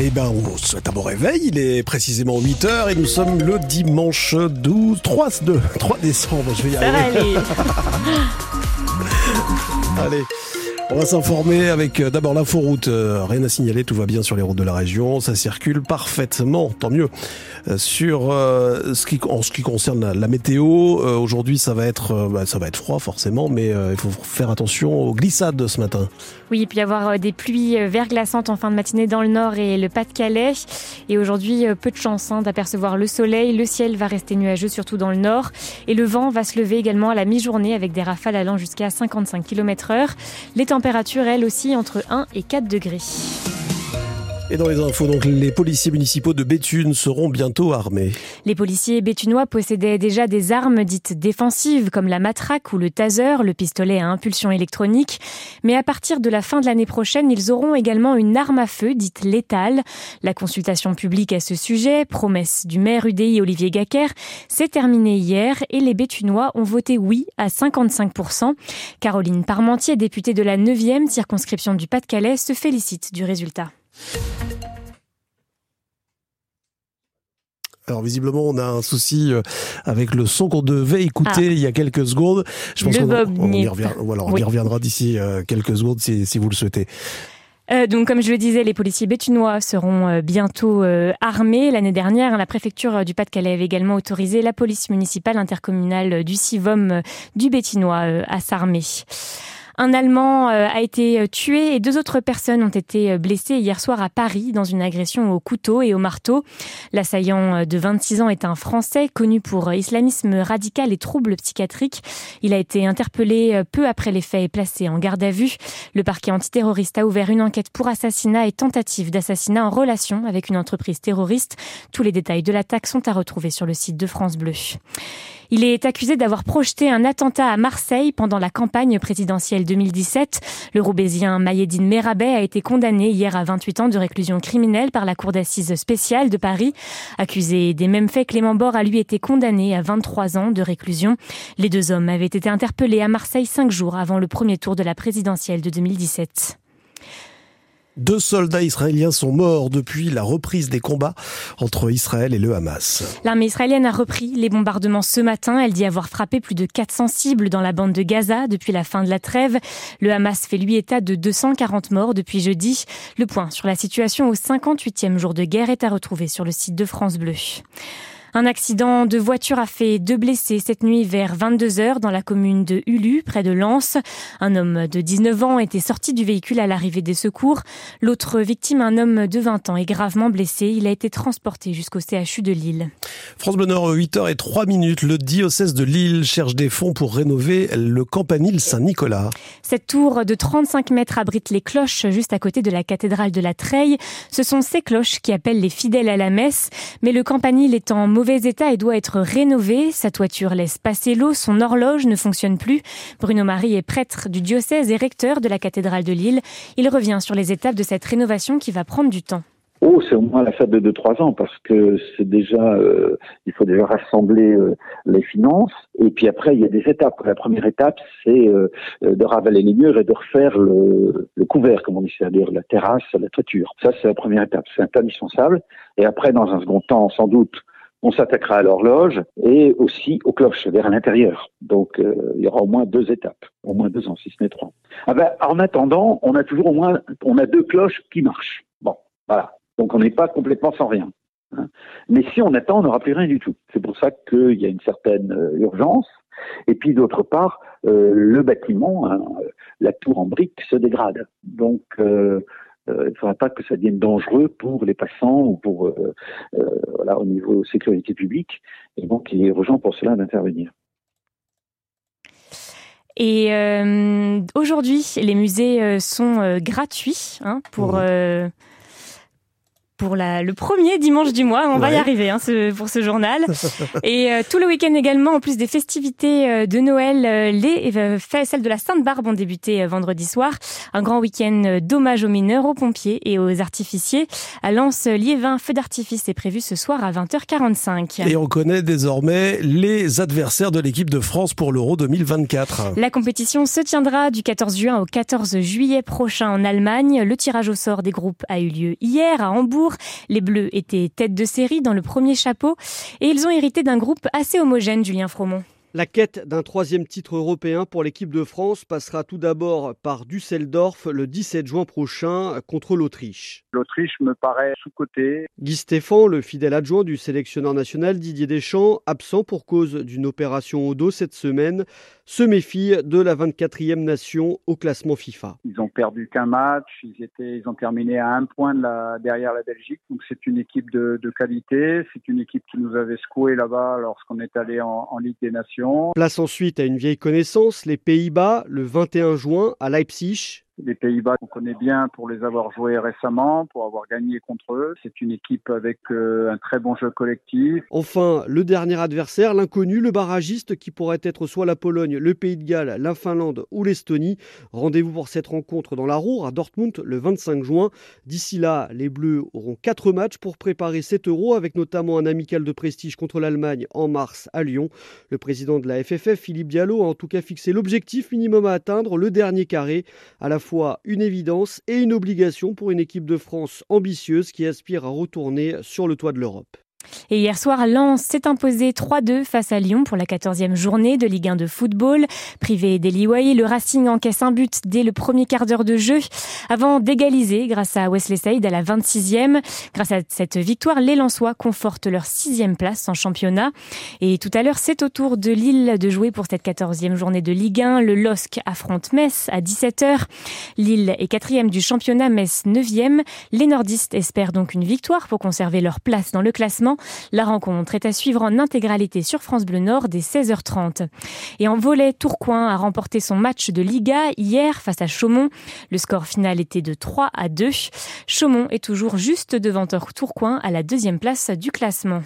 Eh ben, on vous souhaite un bon réveil. Il est précisément 8 h et nous sommes le dimanche 12, 3, 2, 3 décembre. Je vais y arriver. Allez. On va s'informer avec euh, d'abord l'inforoute. Euh, rien à signaler, tout va bien sur les routes de la région. Ça circule parfaitement, tant mieux. Euh, sur ce qui, en ce qui concerne la, météo, aujourd'hui ça va être, bah, ça va être froid forcément, mais il faut faire attention aux glissades ce matin. Oui, il peut y avoir des pluies verglaçantes en fin de matinée dans le nord et le Pas-de-Calais. Et aujourd'hui, peu de chance hein, d'apercevoir le soleil. Le ciel va rester nuageux, surtout dans le nord. Et le vent va se lever également à la mi-journée avec des rafales allant jusqu'à 55 km heure. Les température, elle aussi, entre 1 et 4 degrés. Et dans les infos, donc, les policiers municipaux de Béthune seront bientôt armés. Les policiers béthunois possédaient déjà des armes dites défensives, comme la matraque ou le taser, le pistolet à impulsion électronique. Mais à partir de la fin de l'année prochaine, ils auront également une arme à feu dite létale. La consultation publique à ce sujet, promesse du maire UDI Olivier Gacker, s'est terminée hier et les béthunois ont voté oui à 55%. Caroline Parmentier, députée de la 9e circonscription du Pas-de-Calais, se félicite du résultat. Alors visiblement, on a un souci euh, avec le son qu'on devait écouter ah. il y a quelques secondes. Je pense qu'on y, reviendra d'ici euh, quelques secondes si, vous le souhaitez. Euh, donc, comme je le disais, les policiers béthunois seront bientôt armés. L'année dernière, la préfecture du Pas-de-Calais avait également autorisé la police municipale intercommunale du Sivom du Bétinois à s'armer. Un Allemand euh, a été euh, tué et deux autres personnes ont été euh, blessées hier soir à Paris dans une agression au couteau et au marteau. L'assaillant de 26 ans est un Français connu pour islamisme radical et troubles psychiatriques. Il a été interpellé peu après les faits et placé en garde à vue. Le parquet antiterroriste a ouvert une enquête pour assassinat et tentative d'assassinat en relation avec une entreprise terroriste. Tous les détails de l'attaque sont à retrouver sur le site de France Bleu. Il est accusé d'avoir projeté un attentat à Marseille pendant la campagne présidentielle 2017. Le Roubaisien Mayedine Merabet a été condamné hier à 28 ans de réclusion criminelle par la Cour d'assises spéciale de Paris. Accusé des mêmes faits, Clément Bord a lui été condamné à 23 ans de réclusion. Les deux hommes avaient été interpellés à Marseille cinq jours avant le premier tour de la présidentielle de 2017. Deux soldats israéliens sont morts depuis la reprise des combats entre Israël et le Hamas. L'armée israélienne a repris les bombardements ce matin. Elle dit avoir frappé plus de 400 cibles dans la bande de Gaza depuis la fin de la trêve. Le Hamas fait lui état de 240 morts depuis jeudi. Le point sur la situation au 58e jour de guerre est à retrouver sur le site de France Bleu. Un accident de voiture a fait deux blessés cette nuit vers 22 heures dans la commune de Ulu, près de Lens. Un homme de 19 ans était sorti du véhicule à l'arrivée des secours. L'autre victime, un homme de 20 ans, est gravement blessé. Il a été transporté jusqu'au CHU de Lille. France Bleu 8h et 3 minutes. Le diocèse de Lille cherche des fonds pour rénover le campanile Saint-Nicolas. Cette tour de 35 mètres abrite les cloches juste à côté de la cathédrale de la Treille. Ce sont ces cloches qui appellent les fidèles à la messe. Mais le campanile est en mauvais état et doit être rénové. Sa toiture laisse passer l'eau, son horloge ne fonctionne plus. Bruno Marie est prêtre du diocèse et recteur de la cathédrale de Lille. Il revient sur les étapes de cette rénovation qui va prendre du temps. Oh, c'est au moins l'affaire de 2-3 ans parce que c'est déjà, euh, il faut déjà rassembler euh, les finances. Et puis après, il y a des étapes. La première étape, c'est euh, de ravaler les murs et de refaire le couvert, comme on dit, c'est-à-dire la terrasse, la toiture. Ça, c'est la première étape. C'est indispensable. Et après, dans un second temps, sans doute, on s'attaquera à l'horloge et aussi aux cloches vers l'intérieur. Donc euh, il y aura au moins deux étapes, au moins deux ans, si ce n'est trois. Ah ben, en attendant, on a toujours au moins on a deux cloches qui marchent. Bon, voilà. Donc on n'est pas complètement sans rien. Hein. Mais si on attend, on n'aura plus rien du tout. C'est pour ça qu'il y a une certaine euh, urgence. Et puis d'autre part, euh, le bâtiment, hein, la tour en briques se dégrade. Donc il ne faudra pas que ça devienne dangereux pour les passants ou pour euh, euh, voilà, au niveau sécurité publique. Et donc, il est urgent pour cela d'intervenir. Et aujourd'hui, les musées sont gratuits hein, pour mmh pour la, le premier dimanche du mois. On va y arriver hein, ce, pour ce journal. Et euh, tout le week-end également, en plus des festivités euh, de Noël, euh, les celles de la Sainte-Barbe ont débuté vendredi soir. Un grand week-end d'hommage aux mineurs, aux pompiers et aux artificiers. À Lens, Liévin, feu d'artifice est prévu ce soir à 20h45. Et on connaît désormais les adversaires de l'équipe de France pour l'Euro 2024. La compétition se tiendra du 14 juin au 14 juillet prochain en Allemagne. Le tirage au sort des groupes a eu lieu hier à Hambourg tour. Les Bleus étaient tête de série dans le premier chapeau et ils ont hérité d'un groupe assez homogène, Julien Fromont. La quête d'un troisième titre européen pour l'équipe de France passera tout d'abord par Düsseldorf le 17 juin prochain contre l'Autriche. L'Autriche me paraît sous-cotée. Guy Stéphane, le fidèle adjoint du sélectionneur national Didier Deschamps, absent pour cause d'une opération au dos cette semaine, se méfie de la 24e nation au classement FIFA. Ils ont perdu qu'un match, ils, étaient, ils ont terminé à un point de la, derrière la Belgique, donc c'est une équipe de, de qualité, c'est une équipe qui nous avait secoué là-bas lorsqu'on est allé en, en Ligue des Nations. Place ensuite à une vieille connaissance, les Pays-Bas, le 21 juin à Leipzig les Pays-Bas, on connaît bien pour les avoir joués récemment, pour avoir gagné contre eux. C'est une équipe avec euh, un très bon jeu collectif. Enfin, le dernier adversaire, l'inconnu, le barragiste qui pourrait être soit la Pologne, le Pays de Galles, la Finlande ou l'Estonie. Rendez-vous pour cette rencontre dans la Roure à Dortmund le 25 juin. D'ici là, les Bleus auront quatre matchs pour préparer cet euro avec notamment un amical de prestige contre l'Allemagne en mars à Lyon. Le président de la FFF, Philippe Diallo, a en tout cas fixé l'objectif minimum à atteindre, le dernier carré, à la une évidence et une obligation pour une équipe de France ambitieuse qui aspire à retourner sur le toit de l'Europe. Et hier soir, Lens s'est imposé 3-2 face à Lyon pour la 14e journée de Ligue 1 de football. Privé d'Eliway, le Racing encaisse un but dès le premier quart d'heure de jeu avant d'égaliser grâce à Wesley Said à la 26e. Grâce à cette victoire, les Lensois confortent leur sixième place en championnat. Et tout à l'heure, c'est au tour de Lille de jouer pour cette 14e journée de Ligue 1. Le LOSC affronte Metz à 17h. Lille est quatrième du championnat, Metz 9e. Les nordistes espèrent donc une victoire pour conserver leur place dans le classement. La rencontre est à suivre en intégralité sur France Bleu Nord dès 16h30. Et en volet, Tourcoing a remporté son match de Liga hier face à Chaumont. Le score final était de 3 à 2. Chaumont est toujours juste devant Tourcoing à la deuxième place du classement.